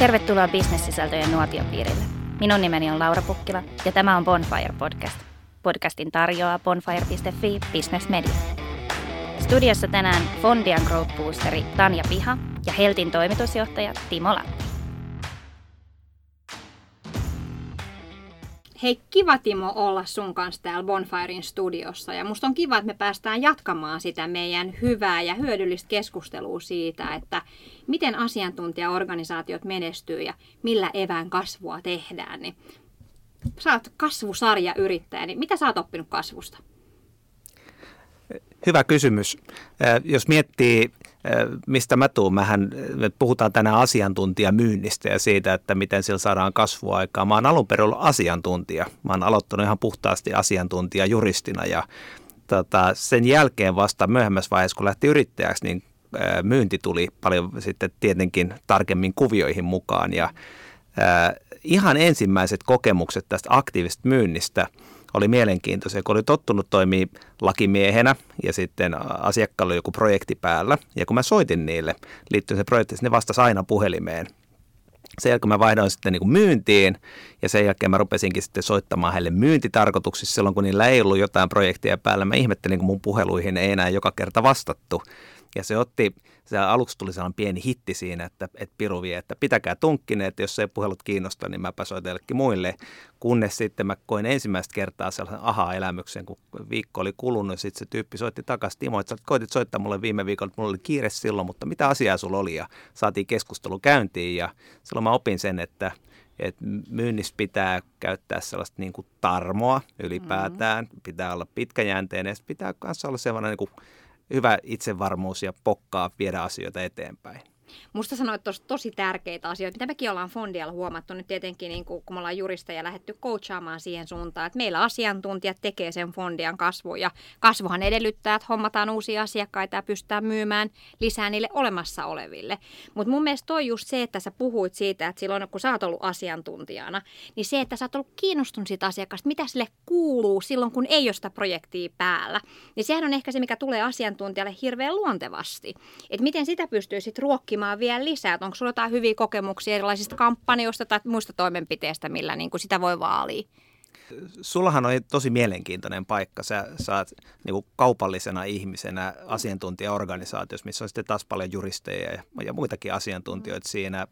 Tervetuloa bisnessisältöjen nuotiopiirille. Minun nimeni on Laura Pukkila ja tämä on Bonfire Podcast. Podcastin tarjoaa bonfire.fi Business Media. Studiossa tänään Fondian Growth Boosteri Tanja Piha ja Heltin toimitusjohtaja Timo Latti. Hei, kiva Timo olla sun kanssa täällä Bonfirein studiossa ja musta on kiva, että me päästään jatkamaan sitä meidän hyvää ja hyödyllistä keskustelua siitä, että miten asiantuntijaorganisaatiot menestyy ja millä evään kasvua tehdään. Niin sä oot kasvusarjayrittäjä, niin mitä sä oot oppinut kasvusta? Hyvä kysymys. Jos miettii mistä mä tuun. Mähän, me puhutaan tänään asiantuntijamyynnistä ja siitä, että miten sillä saadaan kasvua aikaa. Mä oon alun perin ollut asiantuntija. Mä oon aloittanut ihan puhtaasti asiantuntijajuristina ja tota, sen jälkeen vasta myöhemmässä vaiheessa, kun lähti yrittäjäksi, niin myynti tuli paljon sitten tietenkin tarkemmin kuvioihin mukaan ja ihan ensimmäiset kokemukset tästä aktiivisesta myynnistä – oli mielenkiintoisia, kun oli tottunut toimia lakimiehenä ja sitten asiakkaalla oli joku projekti päällä. Ja kun mä soitin niille liittyen se projekti, ne vastasi aina puhelimeen. Sen jälkeen mä vaihdoin sitten niin kuin myyntiin ja sen jälkeen mä rupesinkin sitten soittamaan heille myyntitarkoituksissa silloin, kun niillä ei ollut jotain projektia päällä. Mä ihmettelin, kun mun puheluihin ei enää joka kerta vastattu. Ja se otti, se aluksi tuli sellainen pieni hitti siinä, että, että Piru vie, että pitäkää tunkkinen, että jos ei puhelut kiinnosta, niin mä soitan muille. Kunnes sitten mä koin ensimmäistä kertaa sellaisen aha-elämyksen, kun viikko oli kulunut ja sitten se tyyppi soitti takaisin Timo, että sä koitit soittaa mulle viime viikolla, että mulla oli kiire silloin, mutta mitä asiaa sulla oli ja saatiin keskustelu käyntiin ja silloin mä opin sen, että että myynnissä pitää käyttää sellaista niin kuin tarmoa ylipäätään, mm-hmm. pitää olla pitkäjänteinen ja pitää myös olla sellainen niin kuin hyvä itsevarmuus ja pokkaa viedä asioita eteenpäin. Musta sanoit tosi, tosi tärkeitä asioita, mitä mekin ollaan Fondialla huomattu nyt tietenkin, niin kun, kun me ollaan juristeja lähdetty coachaamaan siihen suuntaan, että meillä asiantuntijat tekee sen Fondian kasvu ja kasvuhan edellyttää, että hommataan uusia asiakkaita ja pystytään myymään lisää niille olemassa oleville. Mutta mun mielestä toi just se, että sä puhuit siitä, että silloin kun sä oot ollut asiantuntijana, niin se, että sä oot ollut kiinnostunut siitä asiakkaasta, mitä sille kuuluu silloin, kun ei ole sitä projektia päällä, niin sehän on ehkä se, mikä tulee asiantuntijalle hirveän luontevasti. Että miten sitä pystyy sitten ruokkimaan optimoimaan vielä lisää? Onko sinulla jotain hyviä kokemuksia erilaisista kampanjoista tai muista toimenpiteistä, millä niin kuin sitä voi vaalia? Sullahan on tosi mielenkiintoinen paikka. Sä saat niin kuin kaupallisena ihmisenä asiantuntijaorganisaatiossa, missä on sitten taas paljon juristeja ja, ja muitakin asiantuntijoita mm. siinä.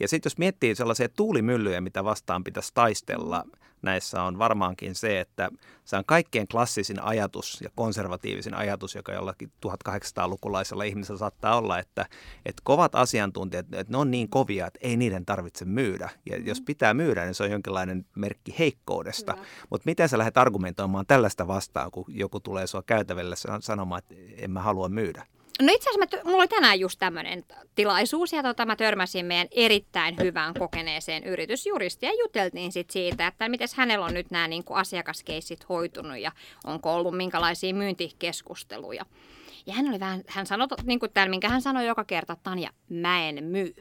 Ja sitten jos miettii sellaisia tuulimyllyjä, mitä vastaan pitäisi taistella, näissä on varmaankin se, että se on kaikkein klassisin ajatus ja konservatiivisin ajatus, joka jollakin 1800-lukulaisella ihmisellä saattaa olla, että, että kovat asiantuntijat, että ne on niin kovia, että ei niiden tarvitse myydä. Ja jos mm-hmm. pitää myydä, niin se on jonkinlainen merkki heikkoudesta. Mutta miten sä lähdet argumentoimaan tällaista vastaan, kun joku tulee sua käytäville sanomaan, että en mä halua myydä? No itse asiassa mä, mulla oli tänään just tämmöinen tilaisuus ja tota, mä törmäsin meidän erittäin hyvään kokeneeseen yritysjuristiin ja juteltiin sit siitä, että miten hänellä on nyt nämä niin asiakaskeissit hoitunut ja onko ollut minkälaisia myyntikeskusteluja. Ja hän oli vähän, hän sanoi, niin kuin täällä, minkä hän sanoi joka kerta, Tanja, mä en myy.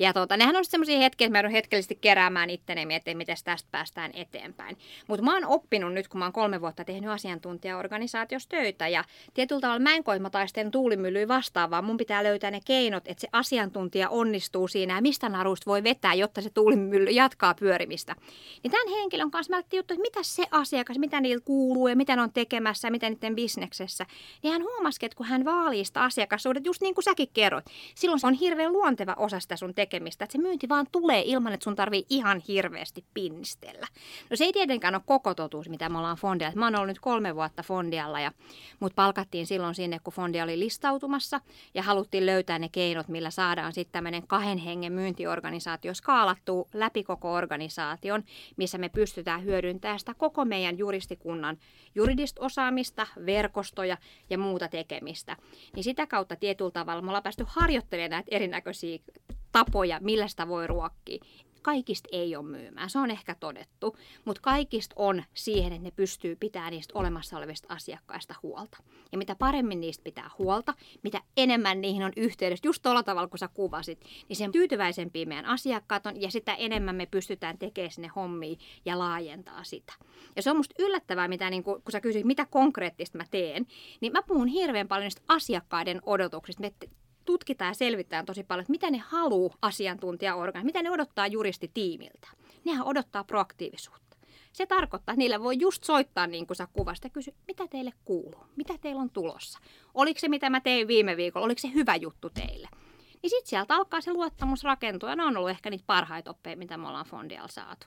Ja tuota, nehän on semmoisia hetkiä, että mä joudun hetkellisesti keräämään itteni miettiä, miten tästä päästään eteenpäin. Mutta mä oon oppinut nyt, kun mä oon kolme vuotta tehnyt asiantuntijaorganisaatiossa töitä ja tietyllä tavalla mä en koe, mä tuulimyllyä vastaan, vaan mun pitää löytää ne keinot, että se asiantuntija onnistuu siinä ja mistä naruista voi vetää, jotta se tuulimylly jatkaa pyörimistä. Niin tämän henkilön kanssa mä juttu, että mitä se asiakas, mitä niillä kuuluu ja mitä ne on tekemässä ja mitä niiden bisneksessä. Niin hän huomasi, että kun hän vaalii sitä asiakassuudet, just niin kuin säkin kerroit, silloin se on hirveän luonteva osa sitä sun tekemistä tekemistä, että se myynti vaan tulee ilman, että sun tarvii ihan hirveästi pinnistellä. No se ei tietenkään ole koko totuus, mitä me ollaan Fondialla. Mä oon ollut nyt kolme vuotta Fondialla ja mut palkattiin silloin sinne, kun Fondia oli listautumassa ja haluttiin löytää ne keinot, millä saadaan sitten tämmöinen kahden hengen myyntiorganisaatio skaalattuu läpi koko organisaation, missä me pystytään hyödyntämään sitä koko meidän juristikunnan juridista osaamista, verkostoja ja muuta tekemistä. Niin sitä kautta tietyllä tavalla me ollaan päästy harjoittelemaan näitä erinäköisiä tapoja, millä sitä voi ruokkia. Kaikista ei ole myymään, se on ehkä todettu, mutta kaikista on siihen, että ne pystyy pitämään niistä olemassa olevista asiakkaista huolta. Ja mitä paremmin niistä pitää huolta, mitä enemmän niihin on yhteydessä, just tuolla tavalla kun sä kuvasit, niin sen tyytyväisempiä meidän asiakkaat on ja sitä enemmän me pystytään tekemään sinne hommia ja laajentaa sitä. Ja se on musta yllättävää, mitä, niin kun, kun sä kysyt, mitä konkreettista mä teen, niin mä puhun hirveän paljon niistä asiakkaiden odotuksista. Me tutkitaan ja selvitetään tosi paljon, että mitä ne haluaa asiantuntijaorganisaatio, mitä ne odottaa juristitiimiltä. Nehän odottaa proaktiivisuutta. Se tarkoittaa, että niillä voi just soittaa niin kuin sä kuvasta ja kysyä, mitä teille kuuluu, mitä teillä on tulossa. Oliko se, mitä mä tein viime viikolla, oliko se hyvä juttu teille? Niin sitten sieltä alkaa se luottamus rakentua ja ne on ollut ehkä niitä parhaita oppeja, mitä me ollaan fondialla saatu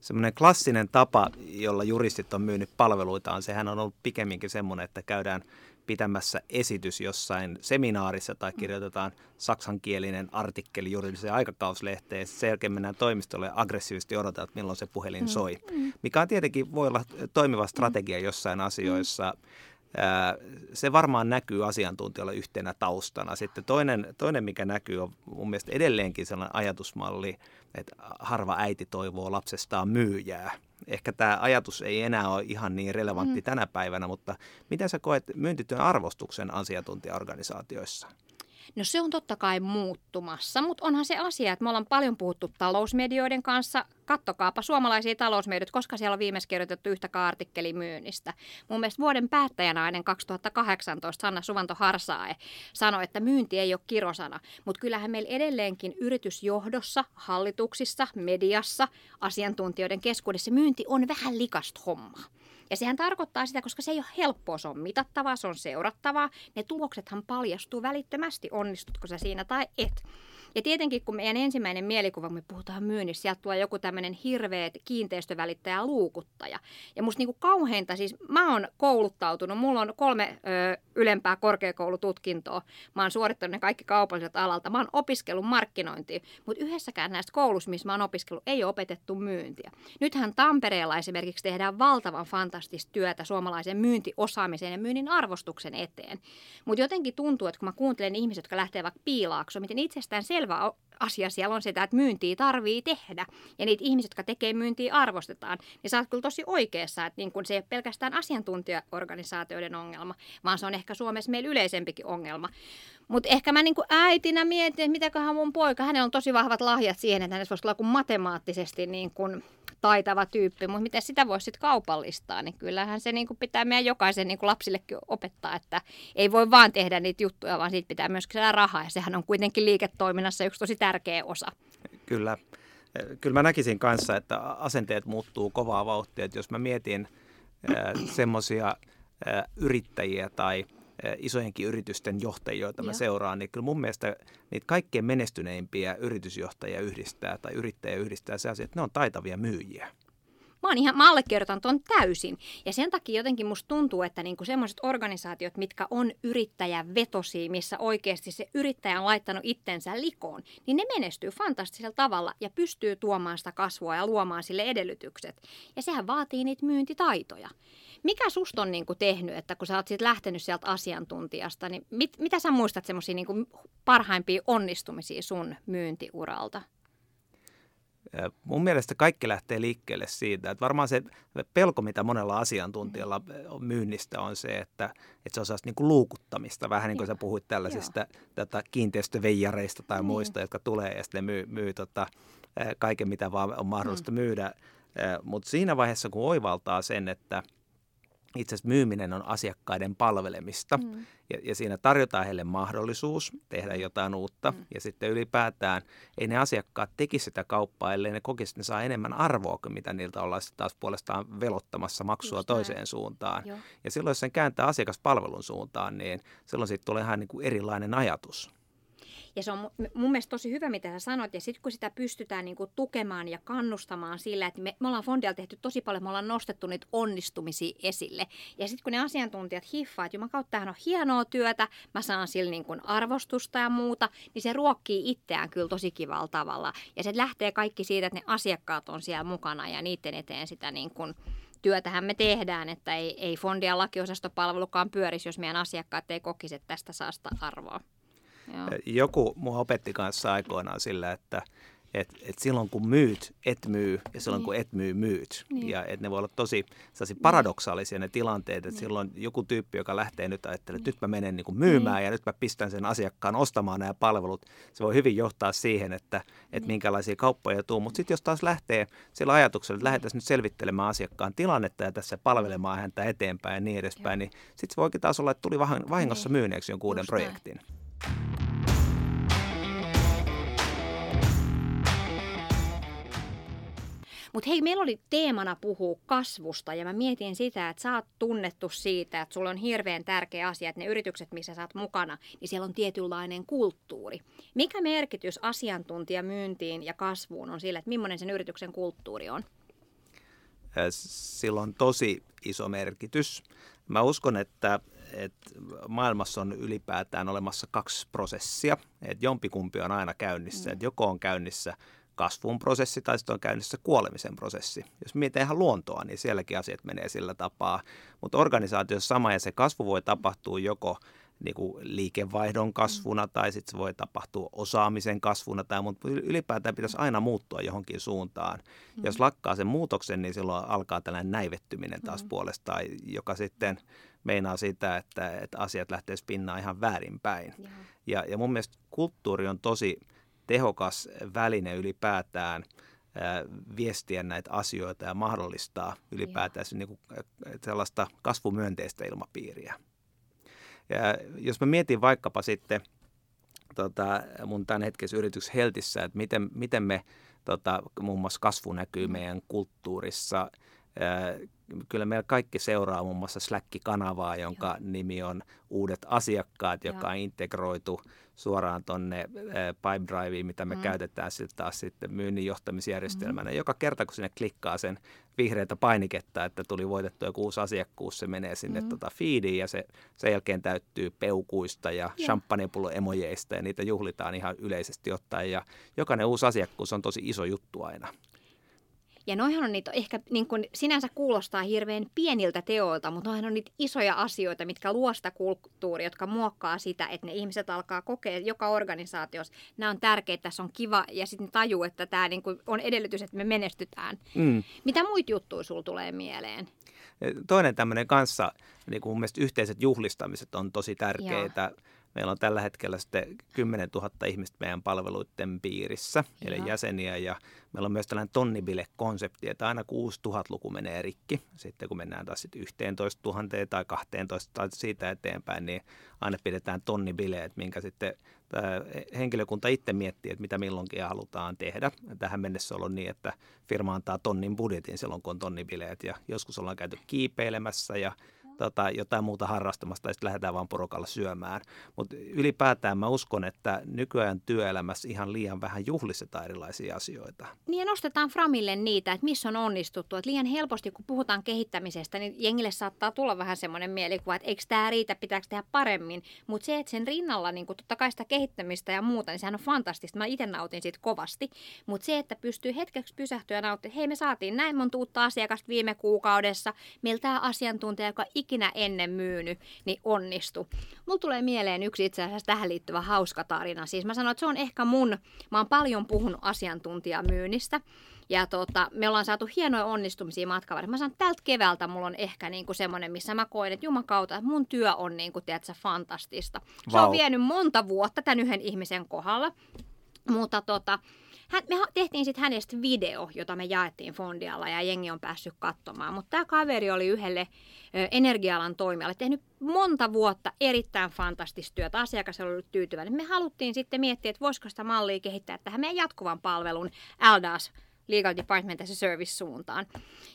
semmoinen klassinen tapa, jolla juristit on myynyt palveluitaan, sehän on ollut pikemminkin semmoinen, että käydään pitämässä esitys jossain seminaarissa tai kirjoitetaan saksankielinen artikkeli juridiseen aikakauslehteen. Sen jälkeen mennään toimistolle ja aggressiivisesti odotetaan, että milloin se puhelin mm. soi. Mm. Mikä on tietenkin voi olla toimiva strategia jossain asioissa. Mm se varmaan näkyy asiantuntijoilla yhtenä taustana. Sitten toinen, toinen, mikä näkyy, on mun mielestä edelleenkin sellainen ajatusmalli, että harva äiti toivoo lapsestaan myyjää. Ehkä tämä ajatus ei enää ole ihan niin relevantti mm. tänä päivänä, mutta miten sä koet myyntityön arvostuksen asiantuntijaorganisaatioissa? No se on totta kai muuttumassa, mutta onhan se asia, että me ollaan paljon puhuttu talousmedioiden kanssa. Kattokaapa suomalaisia talousmedioita, koska siellä on viimeksi kirjoitettu yhtä artikkeli myynnistä. Mun mielestä vuoden päättäjänainen 2018 Sanna Suvanto Harsae sanoi, että myynti ei ole kirosana, mutta kyllähän meillä edelleenkin yritysjohdossa, hallituksissa, mediassa, asiantuntijoiden keskuudessa myynti on vähän likasta hommaa. Ja sehän tarkoittaa sitä, koska se ei ole helppoa, se on mitattavaa, se on seurattavaa. Ne tuloksethan paljastuu välittömästi, onnistutko sä siinä tai et. Ja tietenkin kun meidän ensimmäinen mielikuva, kun me puhutaan myynnissä, sieltä tulee joku tämmöinen hirveä kiinteistövälittäjä luukuttaja. Ja musta niinku kauheinta, siis mä oon kouluttautunut, mulla on kolme ö, ylempää korkeakoulututkintoa, mä oon suorittanut ne kaikki kaupalliset alalta, mä oon opiskellut markkinointia, mutta yhdessäkään näistä koulussa, missä mä oon opiskellut, ei ole opetettu myyntiä. Nythän Tampereella esimerkiksi tehdään valtavan fantastista työtä suomalaisen myyntiosaamisen ja myynnin arvostuksen eteen. Mutta jotenkin tuntuu, että kun mä kuuntelen ihmisiä, jotka lähtee vaikka piilaakso, miten itsestään selvä asia siellä on sitä, että myyntiä tarvii tehdä. Ja niitä ihmisiä, jotka tekee myyntiä, arvostetaan. Niin sä oot kyllä tosi oikeassa, että niin kun se ei ole pelkästään asiantuntijaorganisaatioiden ongelma, vaan se on ehkä Suomessa meillä yleisempikin ongelma. Mutta ehkä mä niin äitinä mietin, että mitäköhän mun poika, hänellä on tosi vahvat lahjat siihen, että hänessä voisi olla kuin matemaattisesti niin kuin taitava tyyppi, mutta miten sitä voisi sitten kaupallistaa, niin kyllähän se niin kuin pitää meidän jokaisen niin kuin lapsillekin opettaa, että ei voi vaan tehdä niitä juttuja, vaan siitä pitää myöskin saada rahaa, ja sehän on kuitenkin liiketoiminnassa yksi tosi tärkeä osa. Kyllä. Kyllä mä näkisin kanssa, että asenteet muuttuu kovaa vauhtia, että jos mä mietin äh, semmoisia äh, yrittäjiä tai – isojenkin yritysten johtajia, joita mä seuraan, niin kyllä mun mielestä niitä kaikkein menestyneimpiä yritysjohtajia yhdistää tai yrittäjä yhdistää se asia, että ne on taitavia myyjiä. Mä, oon ihan, mä allekirjoitan ton täysin. Ja sen takia jotenkin musta tuntuu, että niinku semmoiset organisaatiot, mitkä on yrittäjävetosia, missä oikeasti se yrittäjä on laittanut itsensä likoon, niin ne menestyy fantastisella tavalla ja pystyy tuomaan sitä kasvua ja luomaan sille edellytykset. Ja sehän vaatii niitä myyntitaitoja. Mikä susta on niinku tehnyt, että kun sä oot sit lähtenyt sieltä asiantuntijasta, niin mit, mitä sä muistat semmoisia niinku parhaimpia onnistumisia sun myyntiuralta? Mun mielestä kaikki lähtee liikkeelle siitä, että varmaan se pelko, mitä monella asiantuntijalla on myynnistä, on se, että, että se on sellaista niin kuin luukuttamista, vähän niin kuin sä puhuit tällaisista tätä kiinteistöveijareista tai niin. muista, jotka tulee ja sitten myy, myy tota, kaiken, mitä vaan on mahdollista mm. myydä. Mutta siinä vaiheessa, kun oivaltaa sen, että – itse asiassa myyminen on asiakkaiden palvelemista mm. ja, ja siinä tarjotaan heille mahdollisuus tehdä jotain uutta mm. ja sitten ylipäätään ei ne asiakkaat tekisi sitä kauppaa, ellei ne kokisi, että ne saa enemmän arvoa kuin mitä niiltä ollaan sitten taas puolestaan velottamassa maksua Just toiseen näin. suuntaan. Joo. Ja silloin jos sen kääntää asiakaspalvelun suuntaan, niin silloin siitä tulee ihan niin kuin erilainen ajatus. Ja se on mun mielestä tosi hyvä, mitä sä sanot. Ja sitten kun sitä pystytään niin kuin tukemaan ja kannustamaan sillä, että me, me ollaan Fondialla tehty tosi paljon, me ollaan nostettu niitä onnistumisia esille. Ja sitten kun ne asiantuntijat hiffaa, että kautta tämähän on hienoa työtä, mä saan sillä niin kuin arvostusta ja muuta, niin se ruokkii itseään kyllä tosi kivalla tavalla. Ja se lähtee kaikki siitä, että ne asiakkaat on siellä mukana ja niiden eteen sitä niin kuin työtähän me tehdään, että ei, ei fondia lakiosastopalvelukaan pyörisi, jos meidän asiakkaat ei kokisi, että tästä saa sitä arvoa. Joo. Joku mua opetti kanssa aikoinaan sillä, että et, et silloin kun myyt, et myy, ja silloin niin. kun et myy, myyt. Niin. Ja et ne voi olla tosi niin. paradoksaalisia ne tilanteet, että niin. silloin joku tyyppi, joka lähtee nyt ajattelemaan, että niin. nyt mä menen niin kuin myymään niin. ja nyt mä pistän sen asiakkaan ostamaan nämä palvelut, se voi hyvin johtaa siihen, että et niin. minkälaisia kauppoja tuu. Mutta sitten jos taas lähtee sillä ajatuksella, että lähdetään nyt selvittelemään asiakkaan tilannetta ja tässä palvelemaan häntä eteenpäin ja niin edespäin, Joo. niin sitten se voikin taas olla, että tuli vahingossa niin. myyneeksi jonkun uuden projektin. Näin. Mutta hei, meillä oli teemana puhua kasvusta ja mä mietin sitä, että sä oot tunnettu siitä, että sulla on hirveän tärkeä asia, että ne yritykset, missä sä oot mukana, niin siellä on tietynlainen kulttuuri. Mikä merkitys asiantuntijamyyntiin ja kasvuun on sillä, että millainen sen yrityksen kulttuuri on? Sillä on tosi iso merkitys. Mä uskon, että, että maailmassa on ylipäätään olemassa kaksi prosessia. Että jompikumpi on aina käynnissä. Mm. Että joko on käynnissä kasvun prosessi tai sitten on käynnissä kuolemisen prosessi. Jos mietitään ihan luontoa, niin sielläkin asiat menee sillä tapaa. Mutta organisaatiossa sama ja se kasvu voi tapahtua joko niin kuin liikevaihdon kasvuna mm. tai sitten se voi tapahtua osaamisen kasvuna, tai, mutta ylipäätään pitäisi aina muuttua johonkin suuntaan. Mm. Jos lakkaa sen muutoksen, niin silloin alkaa tällainen näivettyminen taas mm. puolestaan, joka sitten meinaa sitä, että, että asiat lähtee spinnaan ihan väärinpäin. Ja, ja mun mielestä kulttuuri on tosi tehokas väline ylipäätään viestiä näitä asioita ja mahdollistaa ylipäätään niin kuin sellaista kasvumyönteistä ilmapiiriä. Ja jos mä mietin vaikkapa sitten tota, mun tämän hetkessä yrityksessä Heltissä, että miten, miten me tota, muun muassa kasvu näkyy mm. meidän kulttuurissa – kyllä meillä kaikki seuraa muun muassa Slack-kanavaa, jonka Joo. nimi on Uudet asiakkaat, joka Joo. on integroitu suoraan tuonne Pipedriveen, mitä me mm. käytetään sitten taas sitten myynnin johtamisjärjestelmänä. Mm. Joka kerta, kun sinne klikkaa sen vihreätä painiketta, että tuli voitettu joku uusi asiakkuus, se menee sinne mm. tota feediin ja se sen jälkeen täyttyy peukuista ja champagnepullo emojeista ja niitä juhlitaan ihan yleisesti ottaen. Ja jokainen uusi asiakkuus on tosi iso juttu aina. Ja noihan on niitä ehkä niin kuin sinänsä kuulostaa hirveän pieniltä teoilta, mutta noihan on niitä isoja asioita, mitkä luo sitä kulttuuria, jotka muokkaa sitä, että ne ihmiset alkaa kokea joka organisaatiossa. Nämä on tärkeitä, tässä on kiva ja sitten tajuu, että tämä niin kuin on edellytys, että me menestytään. Mm. Mitä muita juttuja sulla tulee mieleen? Toinen tämmöinen kanssa, niin kuin mun mielestä yhteiset juhlistamiset on tosi tärkeitä. Joo Meillä on tällä hetkellä sitten 10 000 ihmistä meidän palveluiden piirissä, eli Joo. jäseniä, ja meillä on myös tällainen tonnibile-konsepti, että aina 6 000 luku menee rikki. Sitten kun mennään taas sitten 11 000 tai 12 tai siitä eteenpäin, niin aina pidetään tonnibileet, minkä sitten henkilökunta itse miettii, että mitä milloinkin halutaan tehdä. Tähän mennessä on ollut niin, että firma antaa tonnin budjetin silloin, kun on tonnibileet, ja joskus ollaan käyty kiipeilemässä, ja tota, jotain muuta harrastamasta tai sitten lähdetään vaan porukalla syömään. Mutta ylipäätään mä uskon, että nykyajan työelämässä ihan liian vähän juhlistetaan erilaisia asioita. Niin ja nostetaan Framille niitä, että missä on onnistuttu. Että liian helposti, kun puhutaan kehittämisestä, niin jengille saattaa tulla vähän semmoinen mielikuva, että eikö tämä riitä, pitääkö tehdä paremmin. Mutta se, että sen rinnalla niin totta kai sitä kehittämistä ja muuta, niin sehän on fantastista. Mä itse nautin siitä kovasti. Mutta se, että pystyy hetkeksi pysähtyä ja nauttia, hei me saatiin näin monta uutta asiakasta viime kuukaudessa. Meillä tämä asiantuntija, joka ennen myynyt, niin onnistu. Mulla tulee mieleen yksi itse asiassa tähän liittyvä hauska tarina. Siis mä sanoin, että se on ehkä mun, mä oon paljon puhunut asiantuntijamyynnistä. Ja tota, me ollaan saatu hienoja onnistumisia matkalla. Mä sanon, että tältä keväältä mulla on ehkä niinku semmoinen, missä mä koen, että jumakauta, että mun työ on niinku, tiedätkö, fantastista. Se wow. on vienyt monta vuotta tämän yhden ihmisen kohdalla. Mutta tota, hän, me tehtiin sitten hänestä video, jota me jaettiin Fondialla ja jengi on päässyt katsomaan. Mutta tämä kaveri oli yhdelle energialan toimijalle tehnyt monta vuotta erittäin fantastista työtä. Asiakas oli ollut tyytyväinen. Me haluttiin sitten miettiä, että voisiko sitä mallia kehittää tähän meidän jatkuvan palvelun LDAS legal department as a service suuntaan.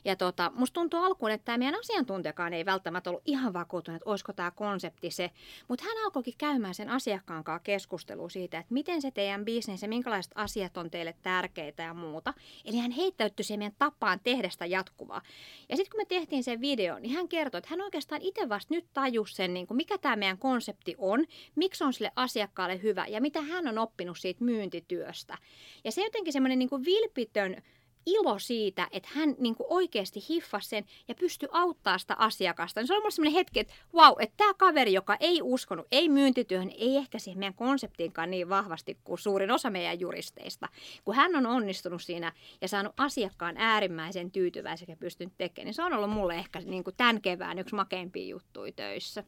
Ja tota, musta tuntuu alkuun, että tämä meidän asiantuntijakaan ei välttämättä ollut ihan vakuutunut, että olisiko tämä konsepti se. Mutta hän alkoikin käymään sen asiakkaan kanssa keskustelua siitä, että miten se teidän bisnes ja minkälaiset asiat on teille tärkeitä ja muuta. Eli hän heittäytyi siihen meidän tapaan tehdä sitä jatkuvaa. Ja sitten kun me tehtiin sen video, niin hän kertoi, että hän oikeastaan itse vasta nyt tajusi sen, niin kuin mikä tämä meidän konsepti on, miksi on sille asiakkaalle hyvä ja mitä hän on oppinut siitä myyntityöstä. Ja se jotenkin semmoinen niin vilpitön ilo siitä, että hän niin kuin oikeasti hiffasi sen ja pystyi auttaa sitä asiakasta. Niin se oli mulle sellainen hetki, että wow, että tämä kaveri, joka ei uskonut, ei myyntityöhön, ei ehkä siihen meidän konseptiinkaan niin vahvasti kuin suurin osa meidän juristeista. Kun hän on onnistunut siinä ja saanut asiakkaan äärimmäisen tyytyväisen ja pystynyt tekemään, niin se on ollut mulle ehkä niin kuin tämän kevään yksi makeimpia juttuja töissä.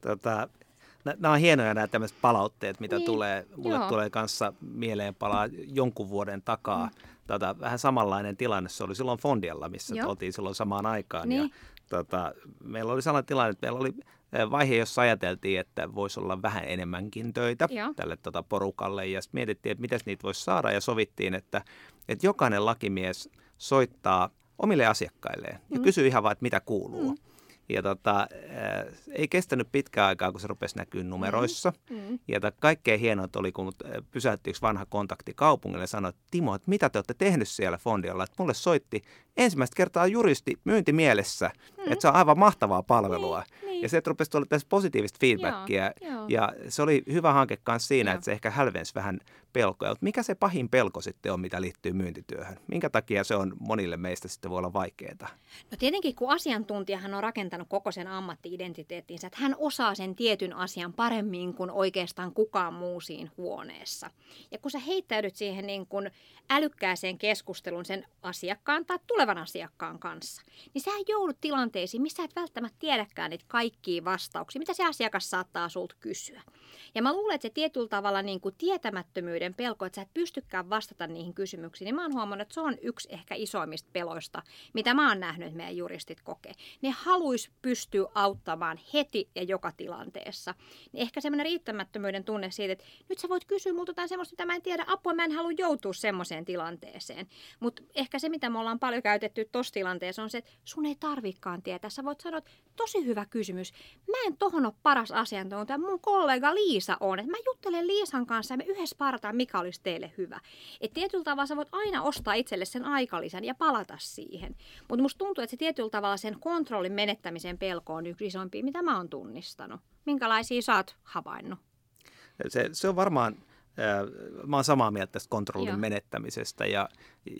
Tota, nämä on hienoja nämä tämmöiset palautteet, mitä niin, tulee. Mulle joo. tulee kanssa mieleen palaa jonkun vuoden takaa. Mm. Tota, vähän samanlainen tilanne se oli silloin Fondialla, missä joo. oltiin silloin samaan aikaan. Niin. Ja, tota, meillä oli sellainen tilanne, että meillä oli eh, vaihe, jossa ajateltiin, että voisi olla vähän enemmänkin töitä Joo. tälle tota, porukalle. Ja sitten mietittiin, että miten niitä voisi saada ja sovittiin, että, että jokainen lakimies soittaa omille asiakkailleen ja mm. kysyä ihan vaan, että mitä kuuluu. Mm. Ja tota, äh, ei kestänyt pitkään aikaa, kun se rupesi näkyä numeroissa. Mm. Mm. Ja tota, kaikkein hienointa oli, kun äh, pysäytti yksi vanha kontakti kaupungille ja sanoi, että Timo, että mitä te olette tehnyt siellä Fondialla. Että mulle soitti ensimmäistä kertaa juristi myyntimielessä, mm. että se on aivan mahtavaa palvelua. Niin, niin. Ja se rupesi tulla tässä positiivista feedbackia. Joo, joo. Ja se oli hyvä hanke myös siinä, joo. että se ehkä hälvensi vähän pelkoja. Mutta mikä se pahin pelko sitten on, mitä liittyy myyntityöhön? Minkä takia se on monille meistä sitten voi olla vaikeaa? No tietenkin, kun asiantuntijahan on rakentanut koko sen ammatti-identiteettinsä, että hän osaa sen tietyn asian paremmin kuin oikeastaan kukaan muu siinä huoneessa. Ja kun sä heittäydyt siihen niin kuin älykkääseen keskusteluun sen asiakkaan tai tulevan asiakkaan kanssa, niin sä joudut tilanteisiin, missä et välttämättä tiedäkään niitä kaikkia vastauksia, mitä se asiakas saattaa sulta kysyä. Ja mä luulen, että se tietyllä tavalla niin kuin tietämättömyyden pelko, että sä et pystykään vastata niihin kysymyksiin, niin mä oon huomannut, että se on yksi ehkä isoimmista peloista, mitä mä oon nähnyt, että meidän juristit kokee. Ne haluais pystyä auttamaan heti ja joka tilanteessa. Niin ehkä semmoinen riittämättömyyden tunne siitä, että nyt sä voit kysyä multa jotain semmoista, mitä mä en tiedä, apua, mä en halua joutua semmoiseen tilanteeseen. Mutta ehkä se, mitä me ollaan paljon käytetty tuossa tilanteessa, on se, että sun ei tarvikaan tietää. Sä voit sanoa, että tosi hyvä kysymys. Mä en tohon ole paras asiantuntija, mun kollega Liisa on. Että mä juttelen Liisan kanssa ja me yhdessä parataan, mikä olisi teille hyvä. Et tietyllä tavalla sä voit aina ostaa itselle sen aikalisän ja palata siihen. Mutta musta tuntuu, että se tietyllä tavalla sen kontrollin menettämisen pelko on yksi isompia, mitä mä oon tunnistanut. Minkälaisia sä oot havainnut? Se, se on varmaan Mä oon samaa mieltä tästä kontrollin Joo. menettämisestä ja,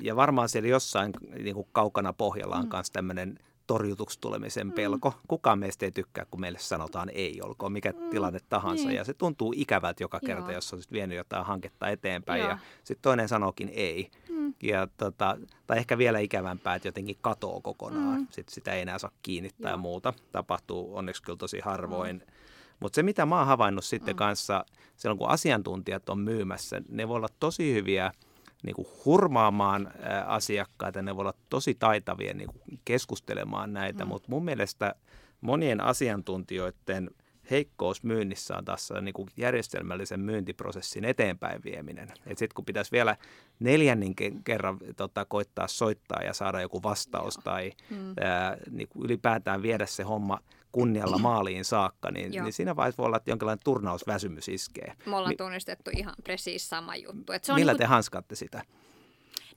ja varmaan siellä jossain niin kuin kaukana pohjalla on myös mm. tämmöinen torjutuksi tulemisen mm. pelko. Kukaan meistä ei tykkää, kun meille sanotaan ei, olkoon mikä mm. tilanne tahansa. Niin. Ja se tuntuu ikävältä joka kerta, Joo. jos on vienyt jotain hanketta eteenpäin Joo. ja sitten toinen sanookin ei. Mm. Ja tota, tai ehkä vielä ikävämpää, että jotenkin katoo kokonaan. Mm. Sitten sitä ei enää saa kiinnittää Joo. ja muuta. Tapahtuu onneksi kyllä tosi harvoin. Mm. Mutta se, mitä mä oon havainnut sitten mm. kanssa, silloin kun asiantuntijat on myymässä, ne voi olla tosi hyviä – niin kuin hurmaamaan asiakkaita, ne voi olla tosi taitavia niin kuin keskustelemaan näitä, mm. mutta mun mielestä monien asiantuntijoiden heikkous myynnissä on tässä niin kuin järjestelmällisen myyntiprosessin eteenpäin vieminen. Sitten kun pitäisi vielä neljännen kerran tota, koittaa soittaa ja saada joku vastaus Joo. tai mm. ää, niin kuin ylipäätään viedä se homma – kunnialla maaliin saakka, niin, niin siinä vaiheessa voi olla, että jonkinlainen turnausväsymys iskee. Me ollaan tunnistettu ihan presiis sama juttu. Että se on Millä niin kuin... te hanskaatte sitä?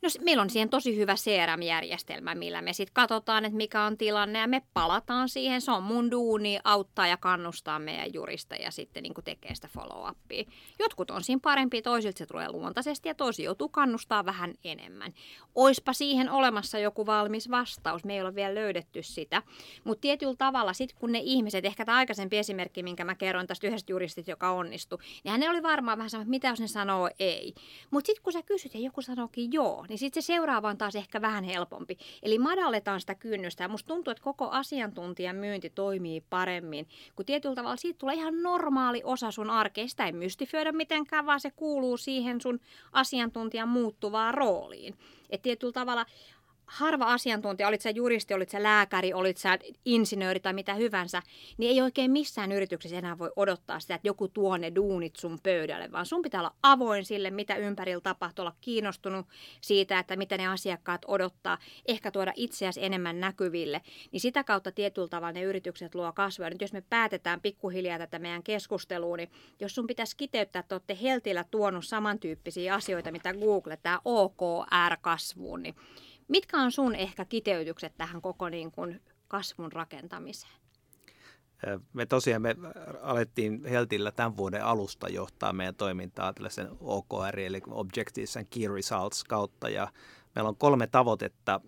No meillä on siihen tosi hyvä CRM-järjestelmä, millä me sitten katsotaan, että mikä on tilanne ja me palataan siihen. Se on mun duuni auttaa ja kannustaa meidän jurista ja sitten niin tekee sitä follow-upia. Jotkut on siinä parempi, toisilta se tulee luontaisesti ja toisi joutuu kannustaa vähän enemmän. Oispa siihen olemassa joku valmis vastaus, me ei ole vielä löydetty sitä. Mutta tietyllä tavalla sitten kun ne ihmiset, ehkä tämä aikaisempi esimerkki, minkä mä kerron tästä yhdestä juristit, joka onnistui, niin hän oli varmaan vähän sama, että mitä jos ne sanoo ei. Mutta sitten kun sä kysyt ja joku sanookin joo, niin sitten se seuraava on taas ehkä vähän helpompi. Eli madalletaan sitä kynnystä. Ja musta tuntuu, että koko asiantuntijan myynti toimii paremmin, kun tietyllä tavalla siitä tulee ihan normaali osa sun arkea. Sitä ei mystifioida mitenkään, vaan se kuuluu siihen sun asiantuntijan muuttuvaan rooliin. Että tietyllä tavalla harva asiantuntija, olit sä juristi, olit sä lääkäri, olit sä insinööri tai mitä hyvänsä, niin ei oikein missään yrityksessä enää voi odottaa sitä, että joku tuo ne duunit sun pöydälle, vaan sun pitää olla avoin sille, mitä ympärillä tapahtuu, olla kiinnostunut siitä, että mitä ne asiakkaat odottaa, ehkä tuoda itseäsi enemmän näkyville, niin sitä kautta tietyllä tavalla ne yritykset luo kasvua. Nyt jos me päätetään pikkuhiljaa tätä meidän keskustelua, niin jos sun pitäisi kiteyttää, että olette Heltillä tuonut samantyyppisiä asioita, mitä Google, tämä OKR-kasvuun, niin Mitkä on sun ehkä kiteytykset tähän koko niin kuin kasvun rakentamiseen? Me tosiaan me alettiin Heltillä tämän vuoden alusta johtaa meidän toimintaa tällaisen OKR eli Objectives and Key Results kautta ja meillä on kolme tavoitetta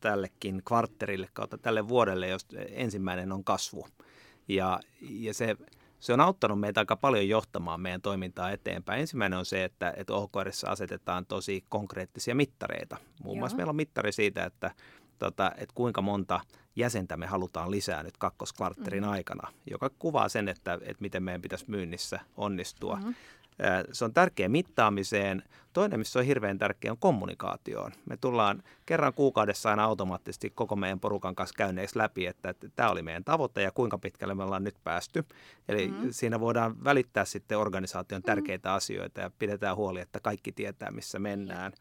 tällekin kvartterille kautta tälle vuodelle, josta ensimmäinen on kasvu. Ja, ja se se on auttanut meitä aika paljon johtamaan meidän toimintaa eteenpäin. Ensimmäinen on se, että, että OKRissa asetetaan tosi konkreettisia mittareita. Muun muassa meillä on mittari siitä, että, tota, että kuinka monta jäsentä me halutaan lisää nyt kakkoskvartterin mm-hmm. aikana, joka kuvaa sen, että, että miten meidän pitäisi myynnissä onnistua. Mm-hmm. Se on tärkeä mittaamiseen. Toinen, missä on hirveän tärkeä, on kommunikaatioon. Me tullaan kerran kuukaudessa aina automaattisesti koko meidän porukan kanssa käyneeksi läpi, että, että tämä oli meidän tavoite ja kuinka pitkälle me ollaan nyt päästy. Eli mm-hmm. siinä voidaan välittää sitten organisaation tärkeitä mm-hmm. asioita ja pidetään huoli, että kaikki tietää, missä mennään.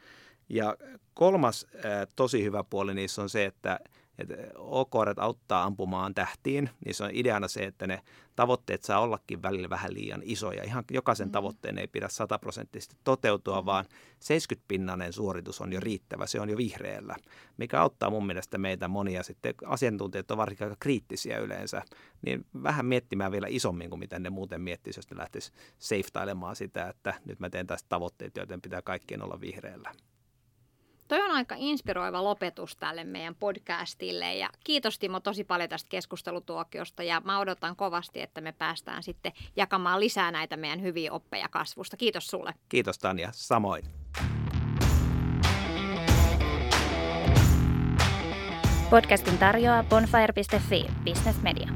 Ja kolmas tosi hyvä puoli niissä on se, että että OKR auttaa ampumaan tähtiin, niin se on ideana se, että ne tavoitteet saa ollakin välillä vähän liian isoja. Ihan jokaisen mm. tavoitteen ei pidä sataprosenttisesti toteutua, mm. vaan 70-pinnanen suoritus on jo riittävä, se on jo vihreällä, mikä auttaa mun mielestä meitä monia sitten, asiantuntijat on varsinkin aika kriittisiä yleensä, niin vähän miettimään vielä isommin kuin miten ne muuten miettisivät, jos ne lähtisi seiftailemaan sitä, että nyt mä teen tästä tavoitteet, joten pitää kaikkien olla vihreällä. Toi on aika inspiroiva lopetus tälle meidän podcastille ja kiitos Timo tosi paljon tästä keskustelutuokiosta ja mä odotan kovasti, että me päästään sitten jakamaan lisää näitä meidän hyviä oppeja kasvusta. Kiitos sulle. Kiitos Tanja, samoin. Podcastin tarjoaa bonfire.fi Business Media.